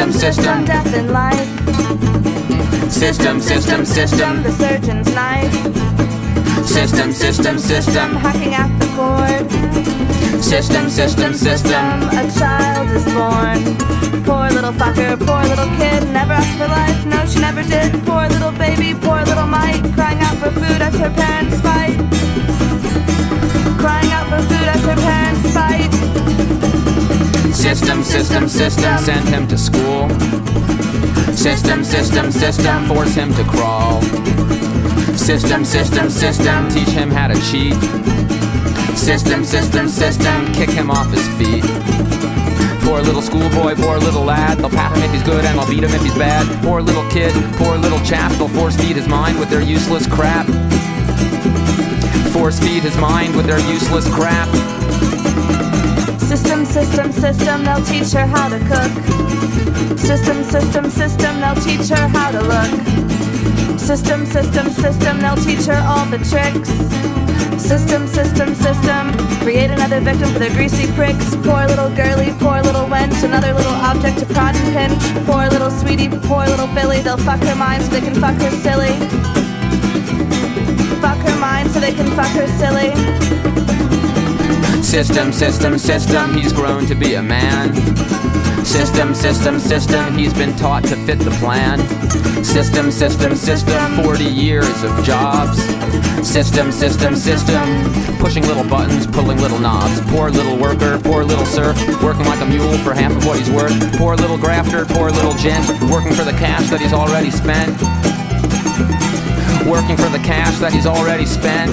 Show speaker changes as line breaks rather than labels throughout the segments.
System, system.
Death in life.
System, system, system.
The surgeon's knife.
System, system, system.
Hacking at the cord.
System, system, system.
A child is born. Poor little fucker, poor little kid. Never asked for life, no, she never did. Poor little baby, poor little Mike. Crying out for food as her parents fight. Crying out for food as her parents fight.
System, system, system. Send him to school. System, system, system. Force him to crawl. System, system, system. Teach him how to cheat. System, system, system. Kick him off his feet. Poor little schoolboy, poor little lad. They'll pat him if he's good and they'll beat him if he's bad. Poor little kid, poor little chap. They'll force feed his mind with their useless crap. Force feed his mind with their useless crap.
System, system, they'll teach her how to cook. System, system, system, they'll teach her how to look. System, system, system, they'll teach her all the tricks. System, system, system, create another victim for their greasy pricks. Poor little girly, poor little wench, another little object to prod and pinch. Poor little sweetie, poor little Billy, they'll fuck her mind so they can fuck her silly. Fuck her mind so they can fuck her silly.
System, system, system, he's grown to be a man. System, system, system, he's been taught to fit the plan. System, system, system, 40 years of jobs. System, system, system, pushing little buttons, pulling little knobs. Poor little worker, poor little serf, working like a mule for half of what he's worth. Poor little grafter, poor little gent, working for the cash that he's already spent. Working for the cash that he's already spent.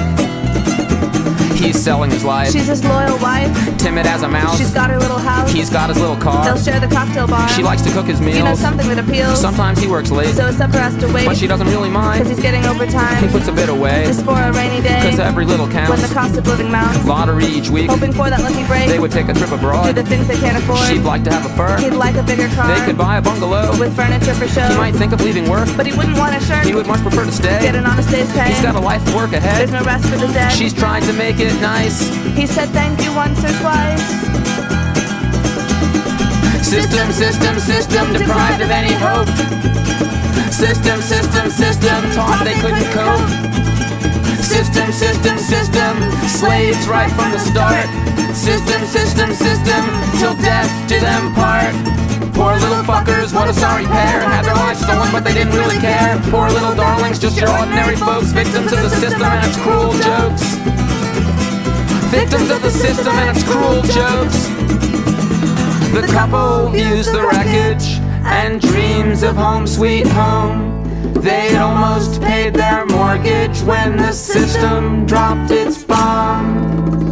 He's selling his life.
She's his loyal wife.
Timid as a mouse.
She's got her little house.
He's got his little car.
They'll share the cocktail bar.
She likes to cook his meals.
You know something that appeals.
Sometimes he works late.
So his supper has to wait.
But she doesn't really mind.
Cause he's getting overtime.
He puts a bit away.
Just for a rainy day.
Cause every little counts.
When the cost of living mounts.
Lottery each week.
Hoping for that lucky break.
They would take a trip abroad.
Do the things they can't afford.
She'd like to have a fur.
He'd like a bigger car.
They could buy a bungalow.
With furniture for show.
He might think of leaving work.
But he wouldn't want a shirt.
He would much prefer to stay.
Get an honest day's pay.
He's got a life of work ahead.
There's no rest for the dead.
She's trying to make it nice.
He said thank you once or twice.
System, system, system, deprived of any hope. System, system, system, taught they couldn't cope. System, system, system, slaves right from the start. System, system, system, till death do them part. Poor little fuckers, what a sorry pair. Had their lives stolen, but they didn't really care. Poor little darlings, just your ordinary folks, victims of the system and its cruel jokes. Victims of the system and its cruel jokes. The couple views the wreckage and dreams of home sweet home. They'd almost paid their mortgage when the system dropped its bomb.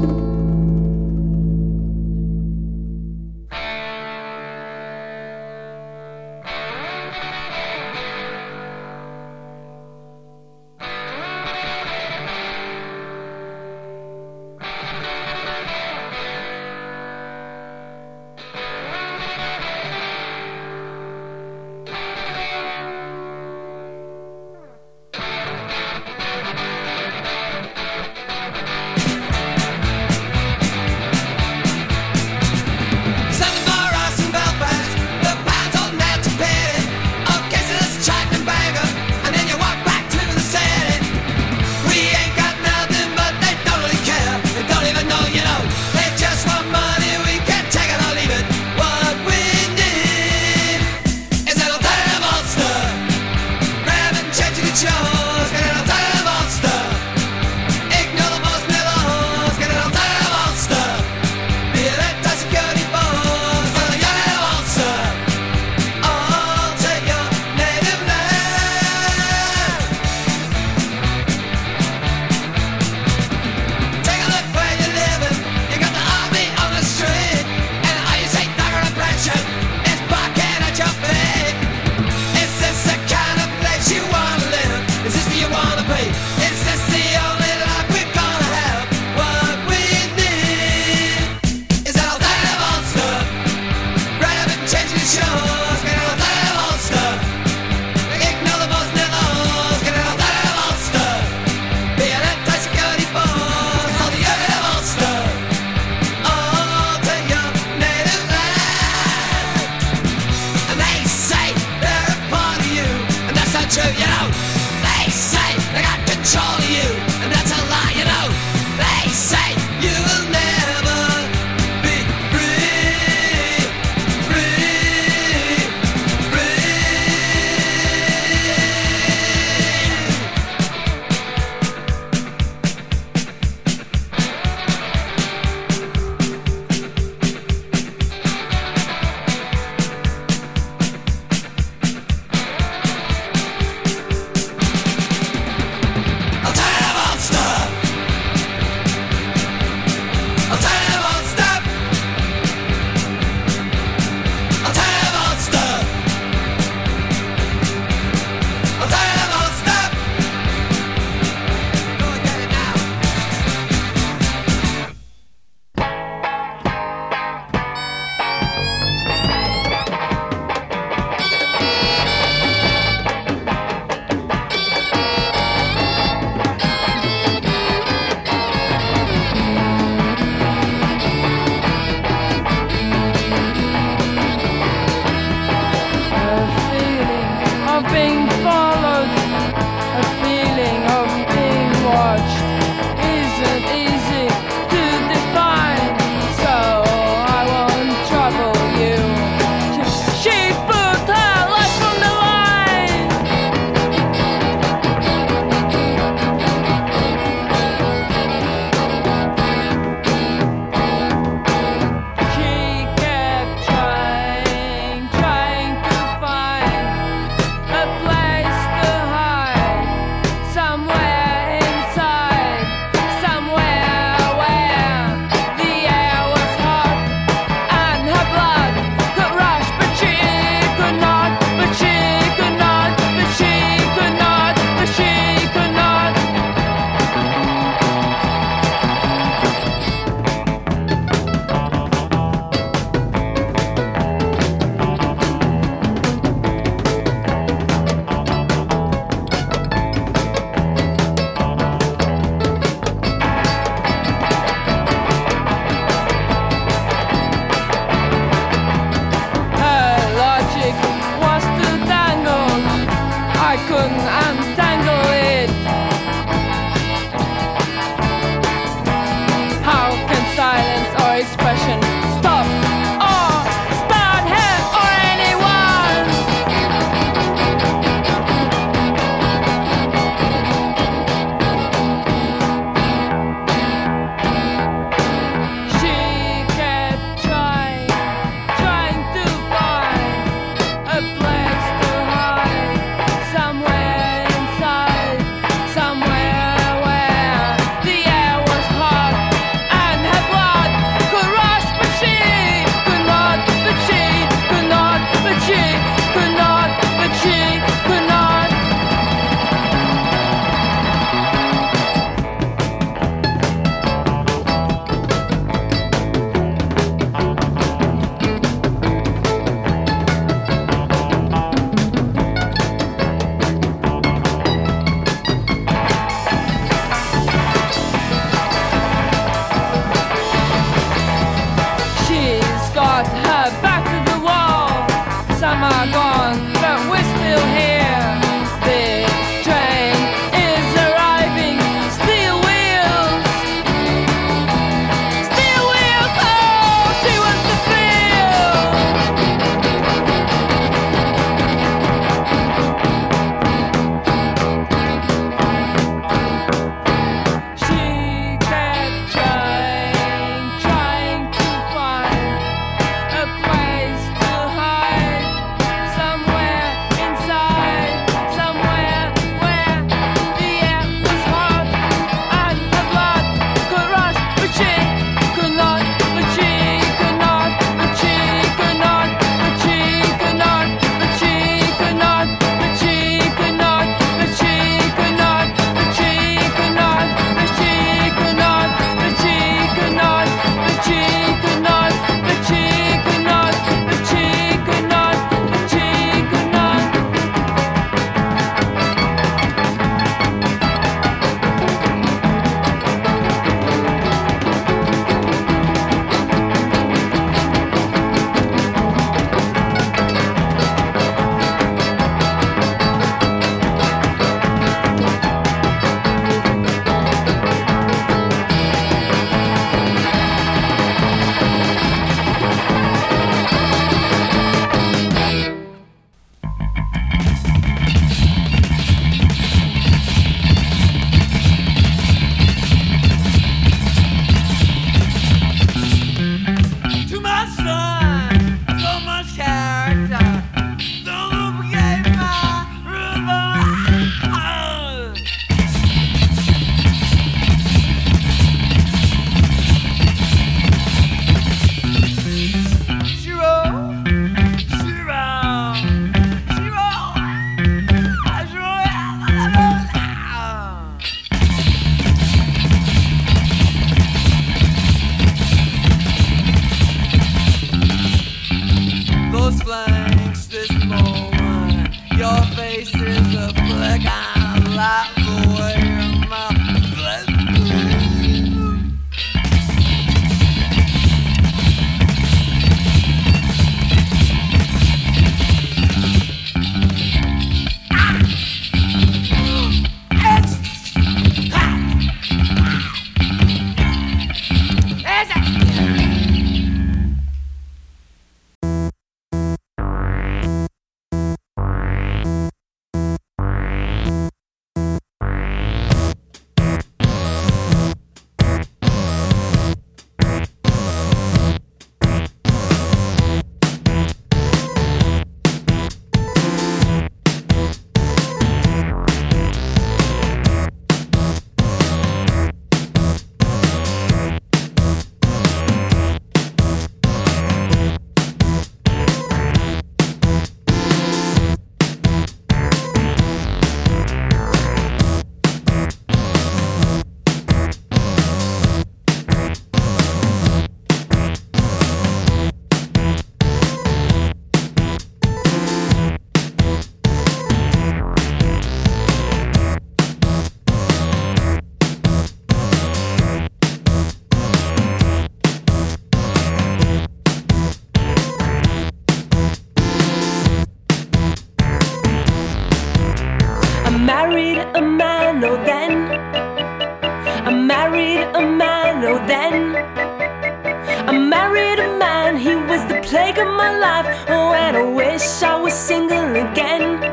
Oh, and
I wish I was single again.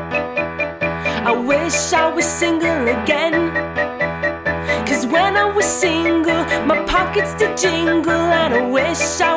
I wish
I
was single again. Cause when I was single, my pockets did jingle, and I
wish I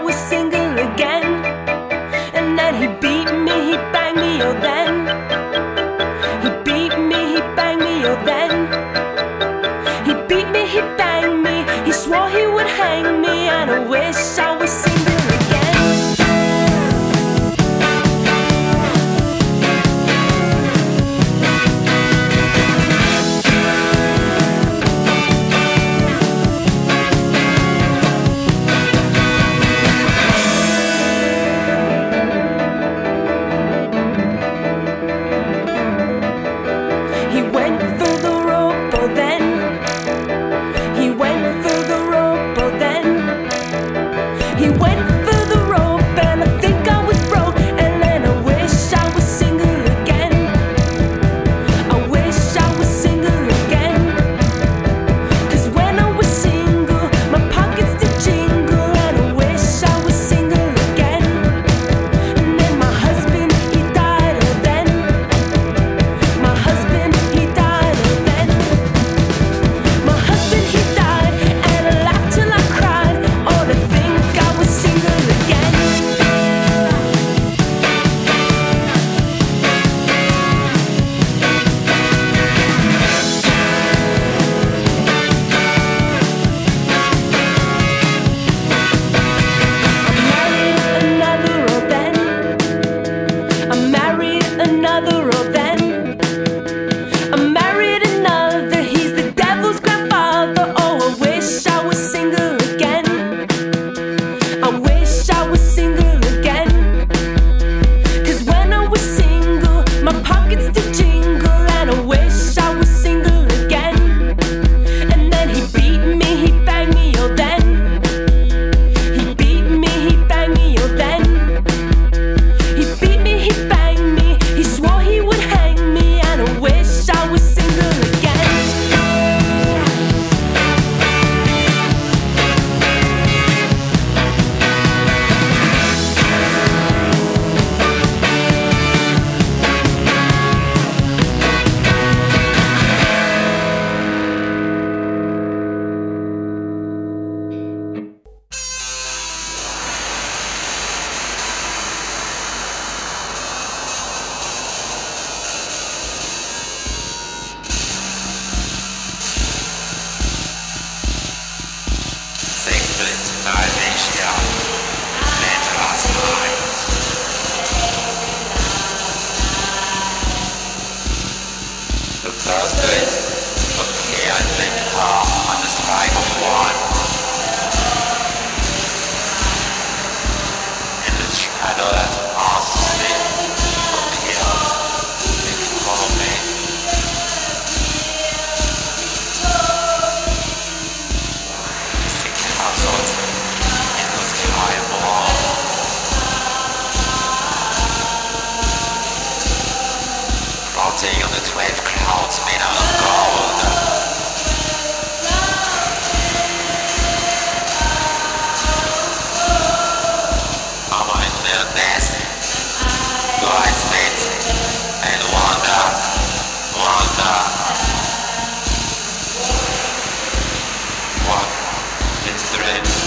his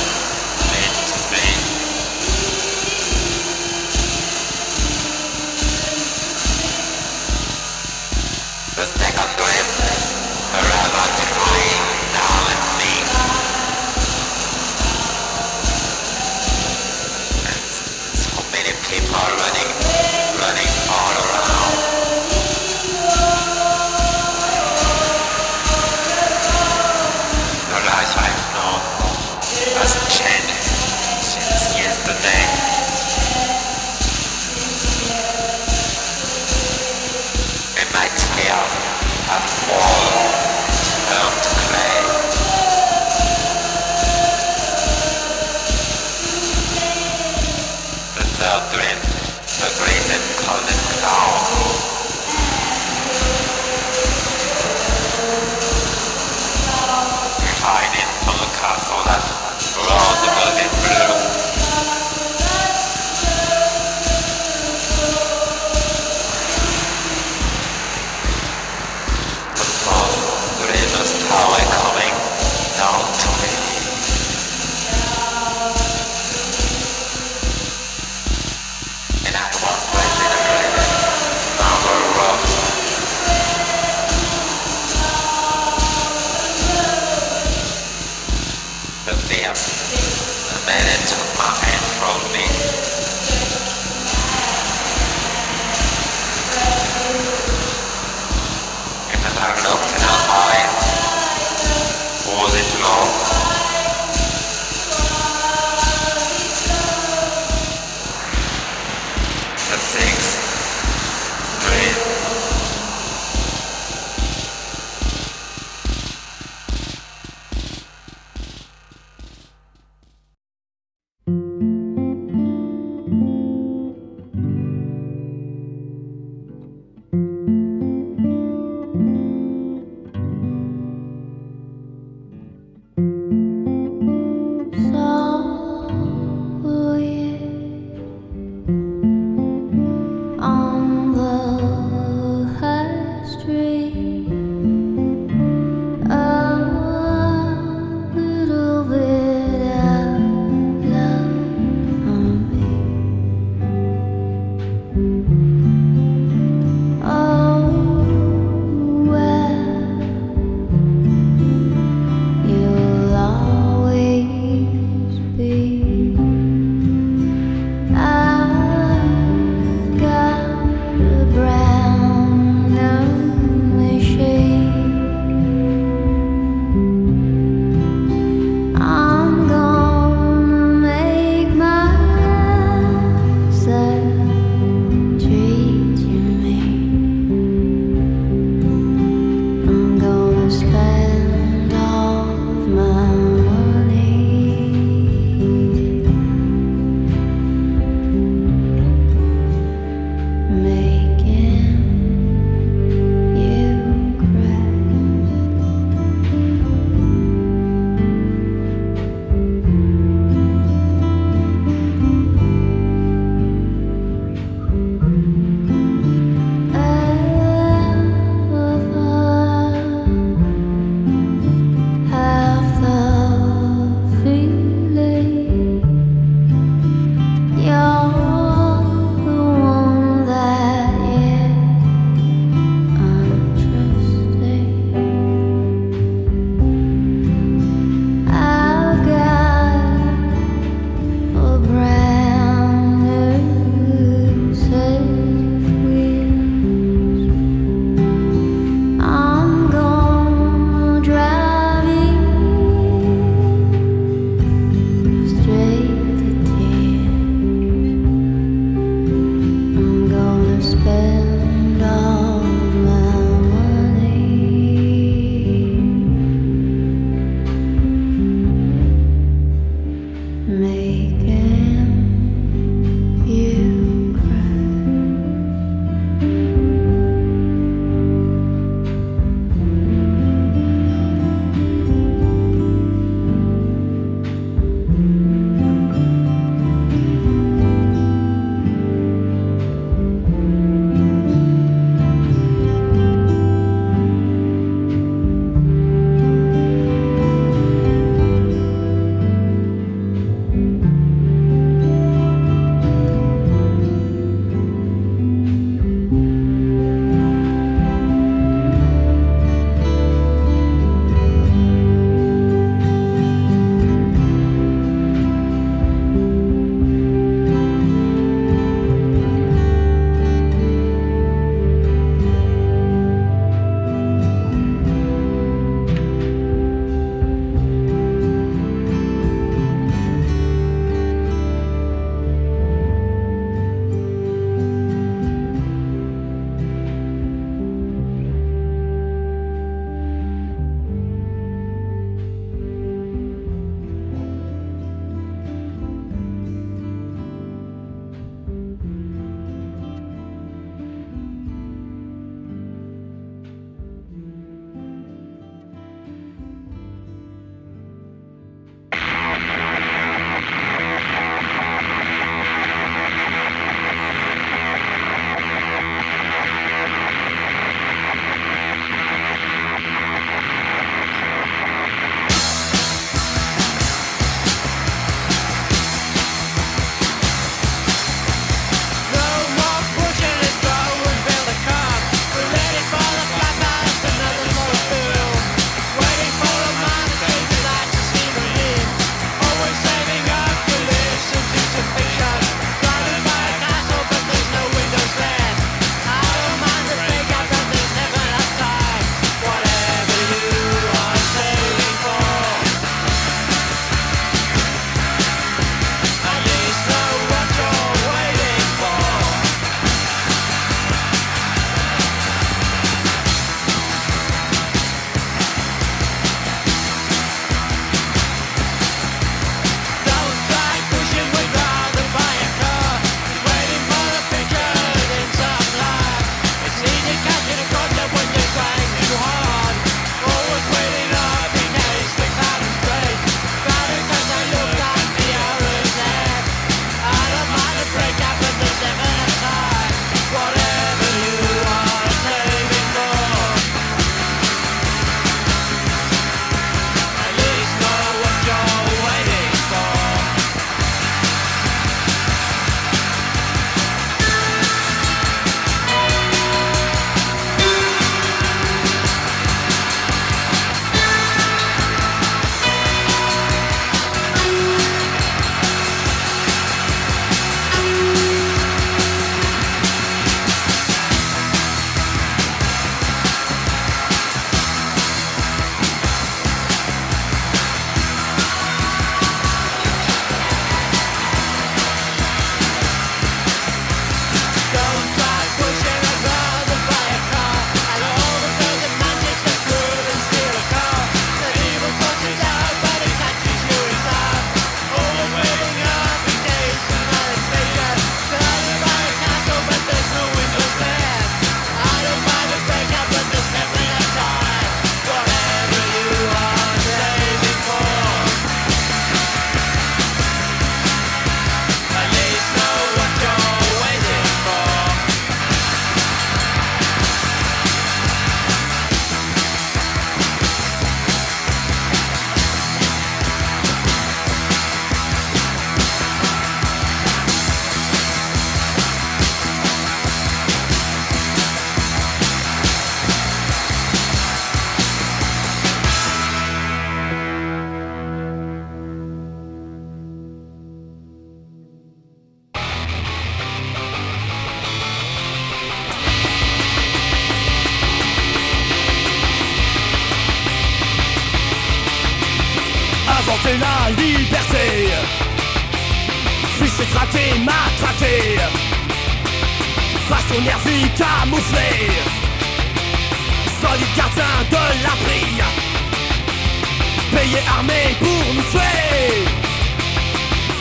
Camouflée Solide gardien de l'abri Payé armé pour nous tuer.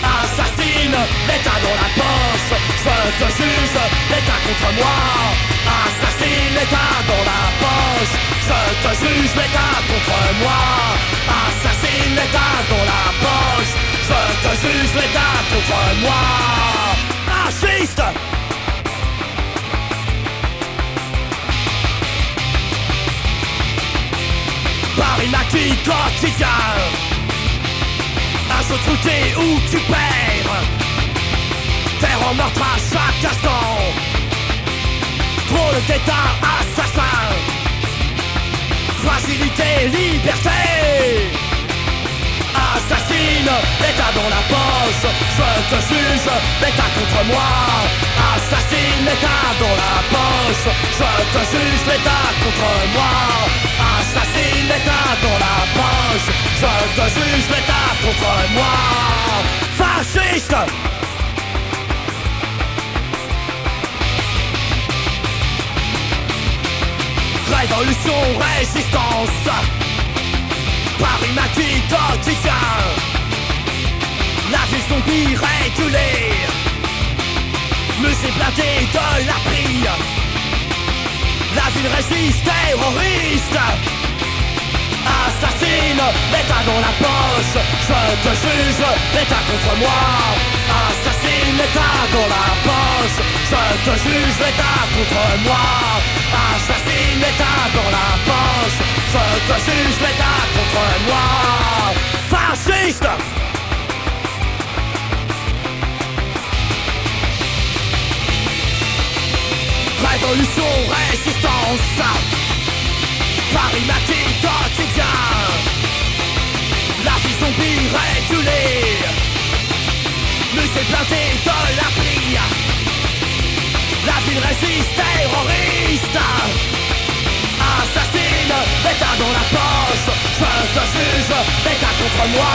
Assassine, l'État dans la poche. Je te juge, l'État contre moi. Assassine, l'État dans la poche. Je te juge, l'État contre moi. Assassine, l'État dans la poche. Je te juge, l'État contre moi. Fasciste Paris maquis quotidien Un jeu truqué où tu perds. Terre en meurtre à chaque instant. Trop d'état assassin. Fragilité, liberté Assassine, l'état dans la poche Je te juge, l'état contre moi. Assassine, l'état dans la poche Je te juge, l'état contre moi. Assassine, l'état dans la poche Je te juge, l'état contre moi. Fasciste! Révolution, résistance Paris maquis quotidien La vie zombie régulée Musée blindé de la prie. La ville résiste terroriste. Assassine, l'état dans la poche. Je te juge, l'état contre moi. Assassine, l'état dans la poche. Je te juge, l'état contre moi Assassine, l'état dans la poche Je te juge, l'état contre moi Fasciste! Révolution, résistance. Paris matin quotidien. La vie zombie régulée Musée blindé de la prie La ville résiste terroriste Assassine, l'état dans la poche. Je te juge, l'état contre moi.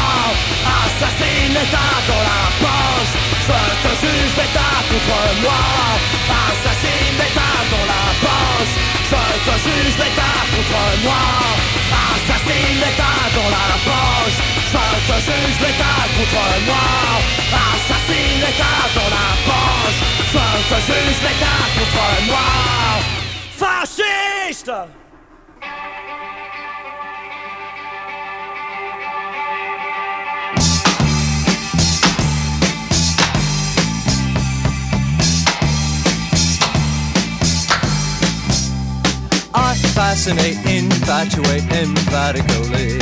Assassine, l'état dans la poche. Je te juge, l'état contre moi. Assassine, l'état dans la poche. Je te juge, l'état contre moi. Assassine, l'état dans la poche. Je te juge, l'état contre moi. Assassine, l'état dans la poche
I fascinate, infatuate, emphatically.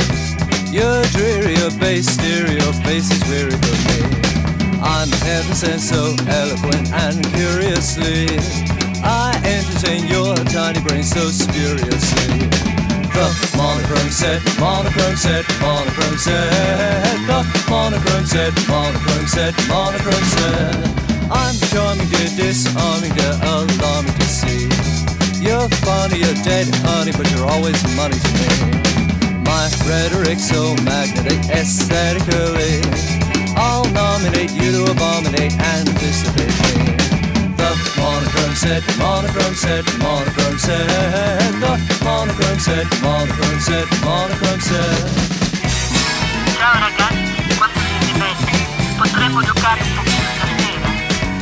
Your dreary, your base stereo face is weary for me. I'm heaven sent so eloquent and curiously. I entertain your tiny brain so spuriously. The monochrome set, monochrome set, monochrome set. The monochrome set, monochrome set, monochrome set. I'm charming, dear, disarming, dear, alarming to see. You're funny, you're dead, honey, but you're always money to me. My rhetoric so magnetic, aesthetically. I'll nominate you to abominate, anticipate me. The monochrome set, monochrome set, monochrome set. The monochrome set, monochrome set, monochrome set.
Ciao ragazzi, quando siete belli, potremmo giocare un pochino stasera.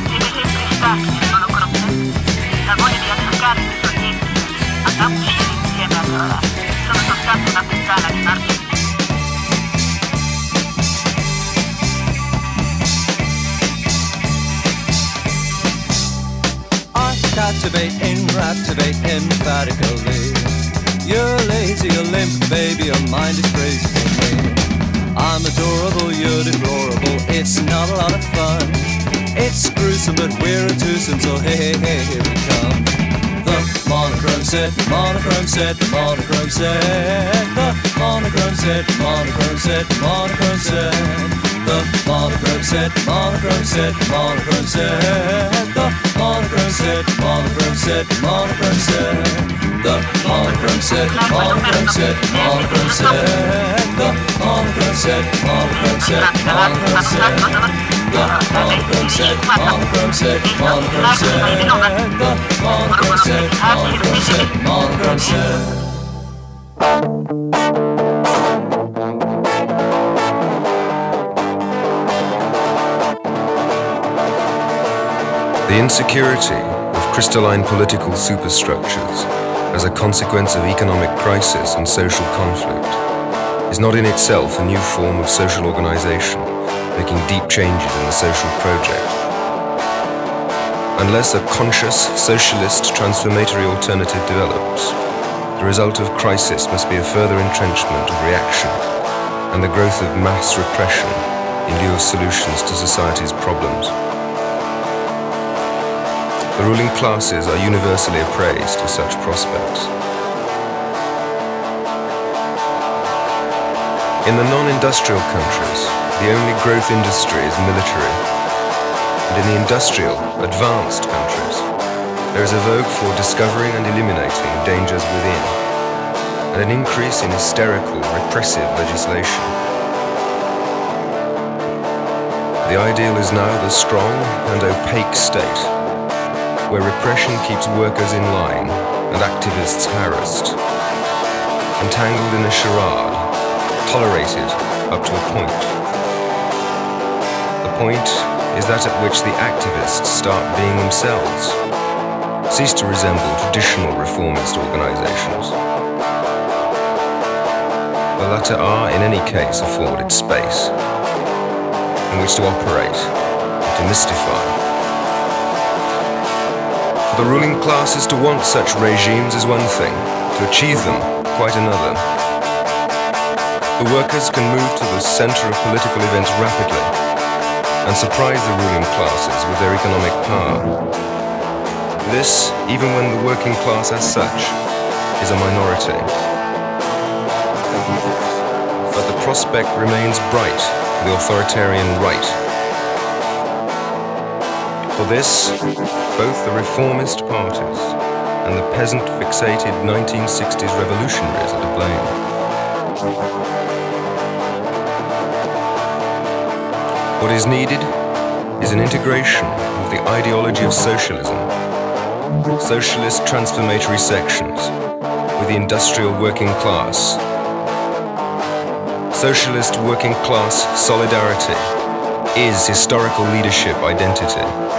Siete sempre stati nel monochrome? La voglia di attaccare questo niente, a uscire insieme allora. Sono soltanto una puttana di marzo.
I captivate, emphatically. You're lazy, you're limp, baby, your mind is crazy for me. I'm adorable, you're deplorable, it's not a lot of fun. It's gruesome, but we're a twosome, so hey, hey, hey, here we come. The monochrome set, monochrome set, monochrome set. The monochrome set, monochrome set, monochrome set. The monochrome set, monochrome set, monochrome set. The monochrome set, monochrome set, monochrome set. The monochrome set, monochrome set, monochrome set. The monochrome set, monochrome set, monochrome set. The monochrome set, monochrome set, monochrome set. The monochrome set, monochrome set, monochrome set.
The insecurity of crystalline political superstructures as a consequence of economic crisis and social conflict is not in itself a new form of social organization, making deep changes in the social project. Unless a conscious, socialist, transformatory alternative develops, the result of crisis must be a further entrenchment of reaction and the growth of mass repression in lieu of solutions to society's problems. The ruling classes are universally appraised to such prospects. In the non-industrial countries, the only growth industry is military. And in the industrial, advanced countries, there is a vogue for discovering and eliminating dangers within, and an increase in hysterical, repressive legislation. The ideal is now the strong and opaque state, where repression keeps workers in line and activists harassed, entangled in a charade, tolerated up to a point. The point is that at which the activists start being themselves, cease to resemble traditional reformist organizations. The latter are, in any case, afforded space in which to operate and to mystify. The ruling classes to want such regimes is one thing, to achieve them, quite another. The workers can move to the center of political events rapidly and surprise the ruling classes with their economic power. This, even when the working class as such is a minority. But the prospect remains bright for the authoritarian right. For this, both the reformist parties and the peasant fixated 1960s revolutionaries are to blame. What is needed is an integration of the ideology of socialism, socialist transformatory sections, with the industrial working class. Socialist working class solidarity is historical leadership identity.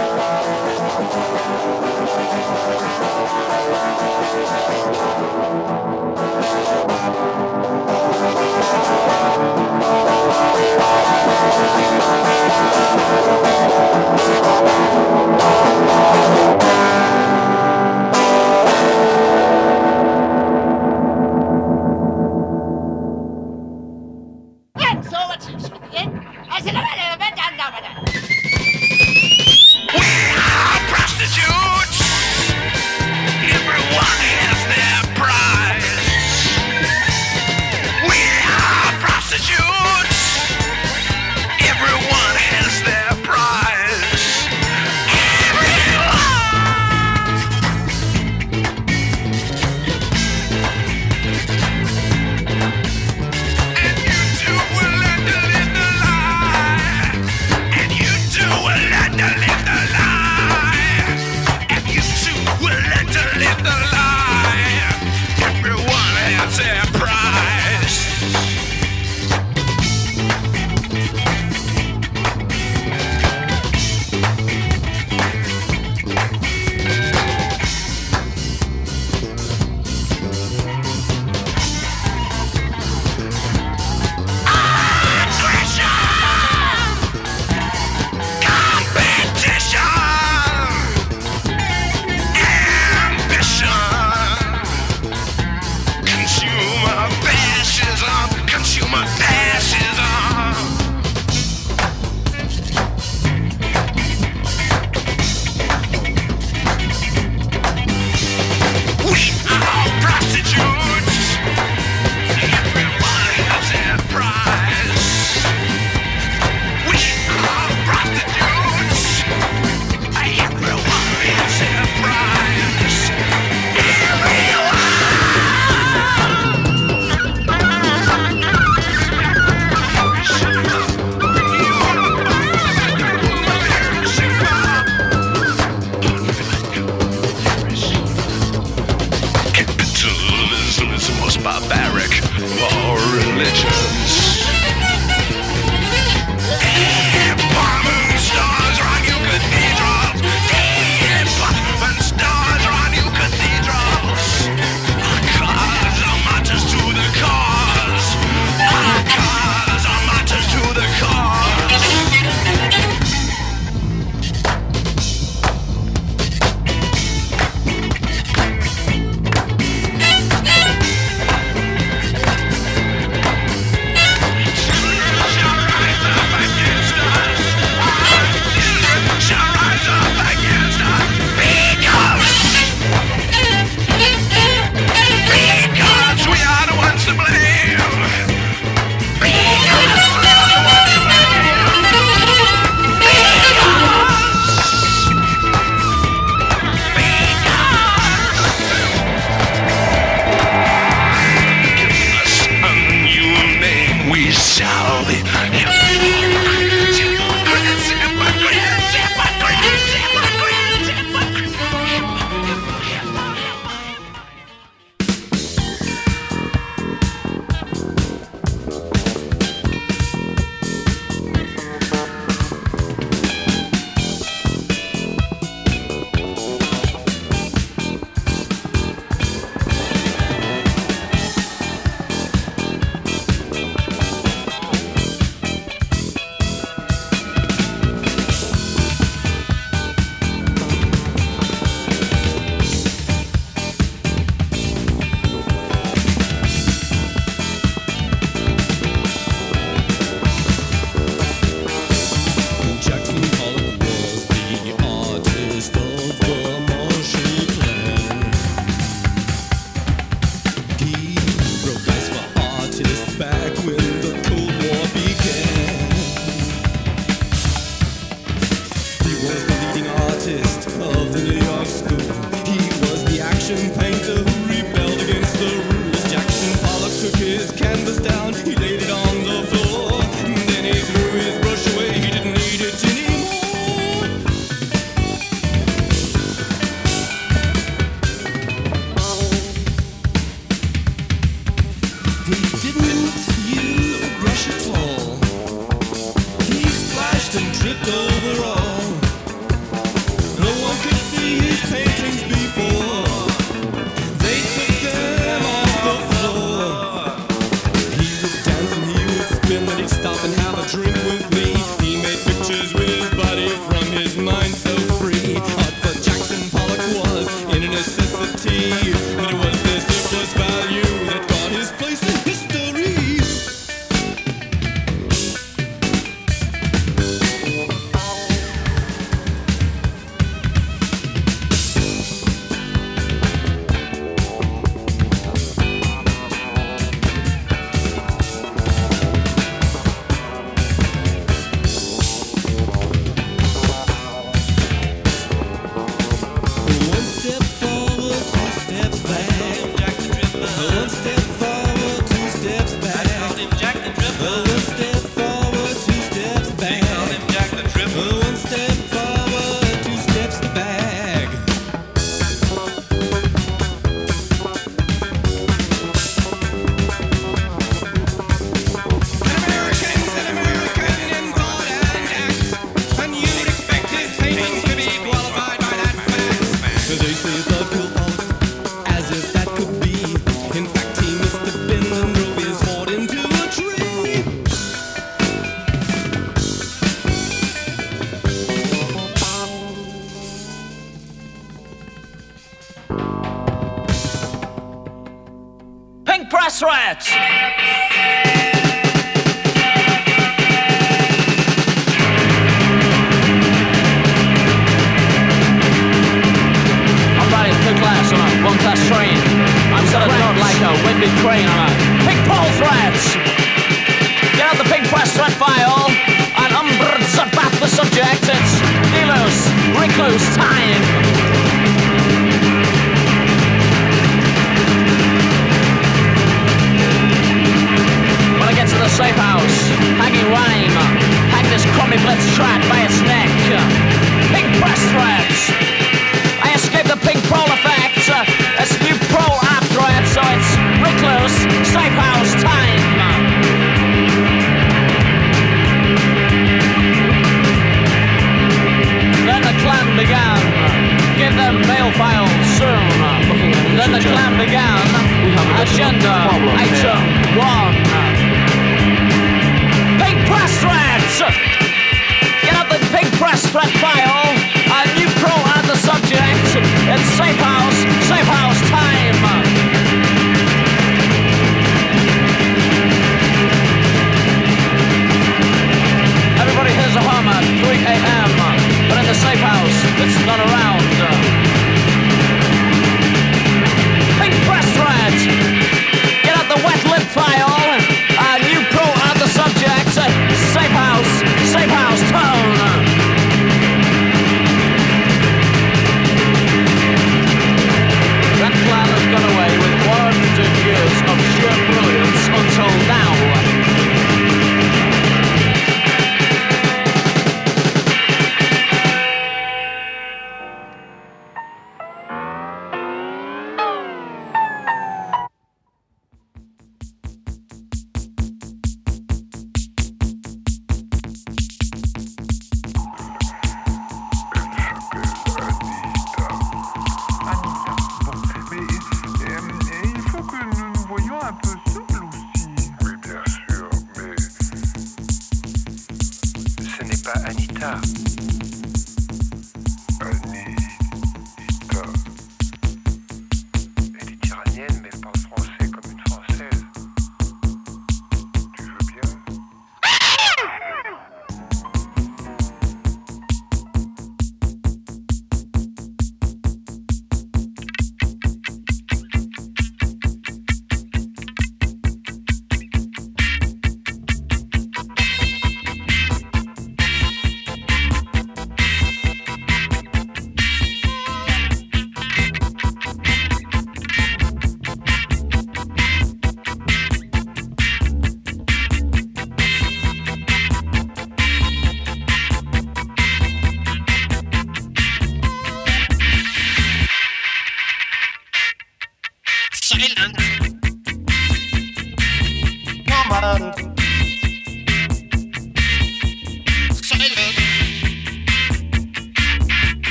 Tripped over all.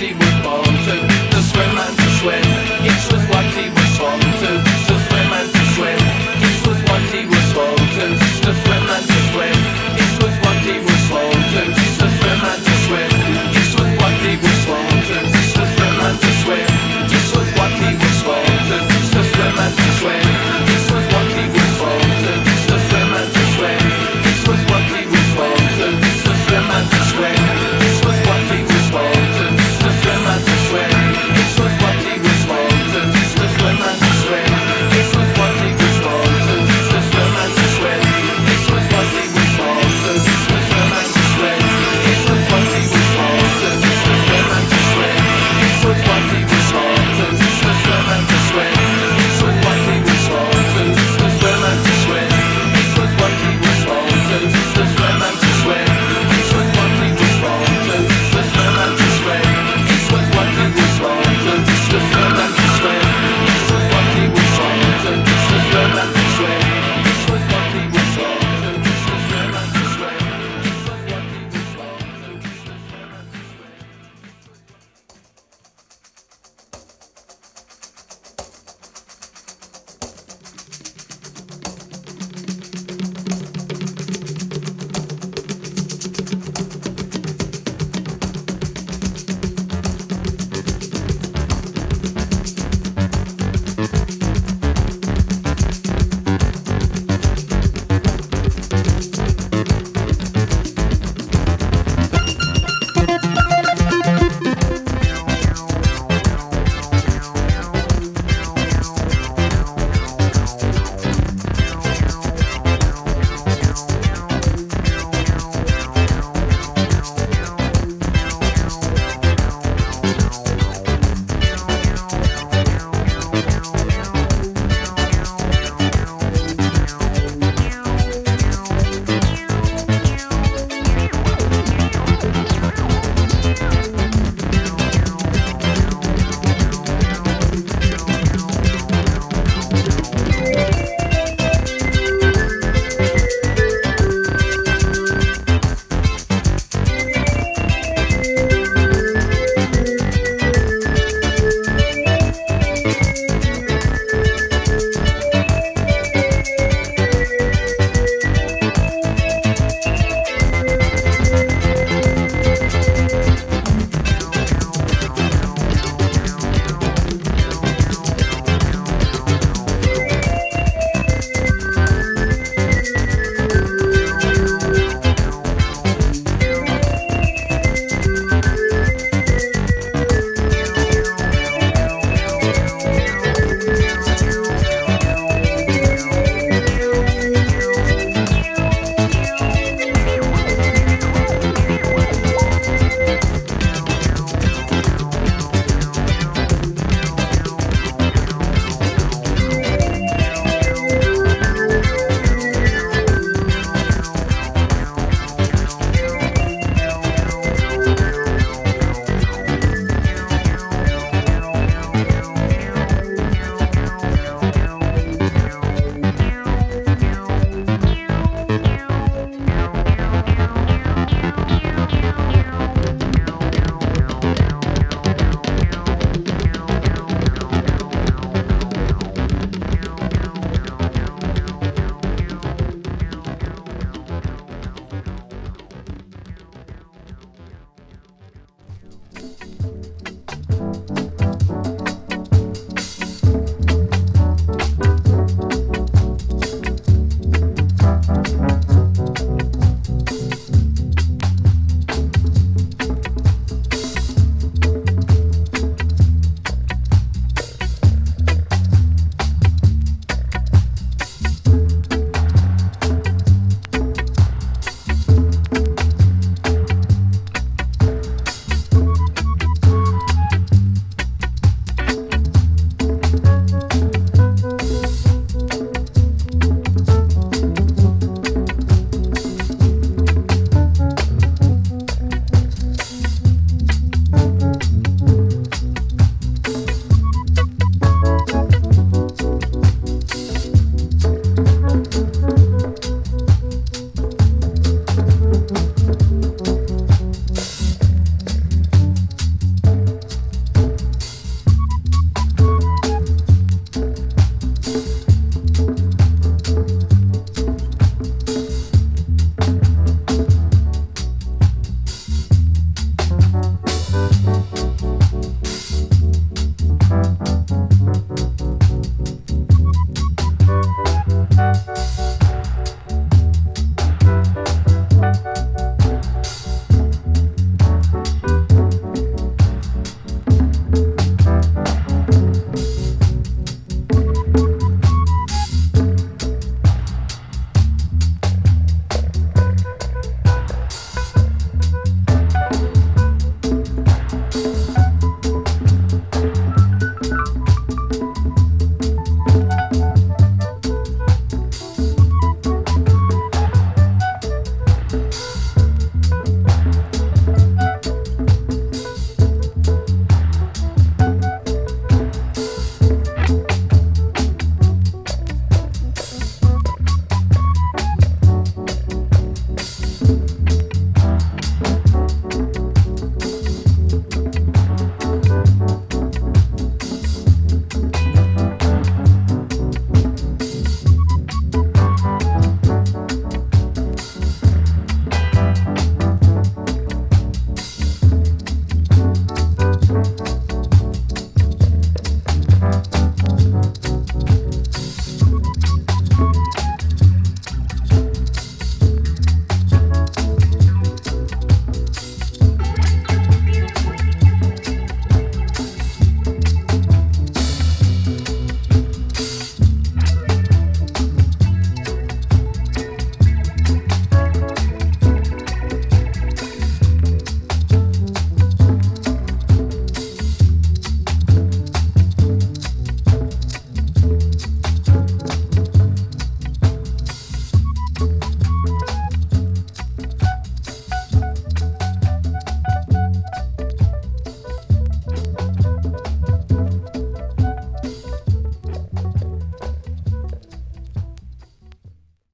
Hollywood.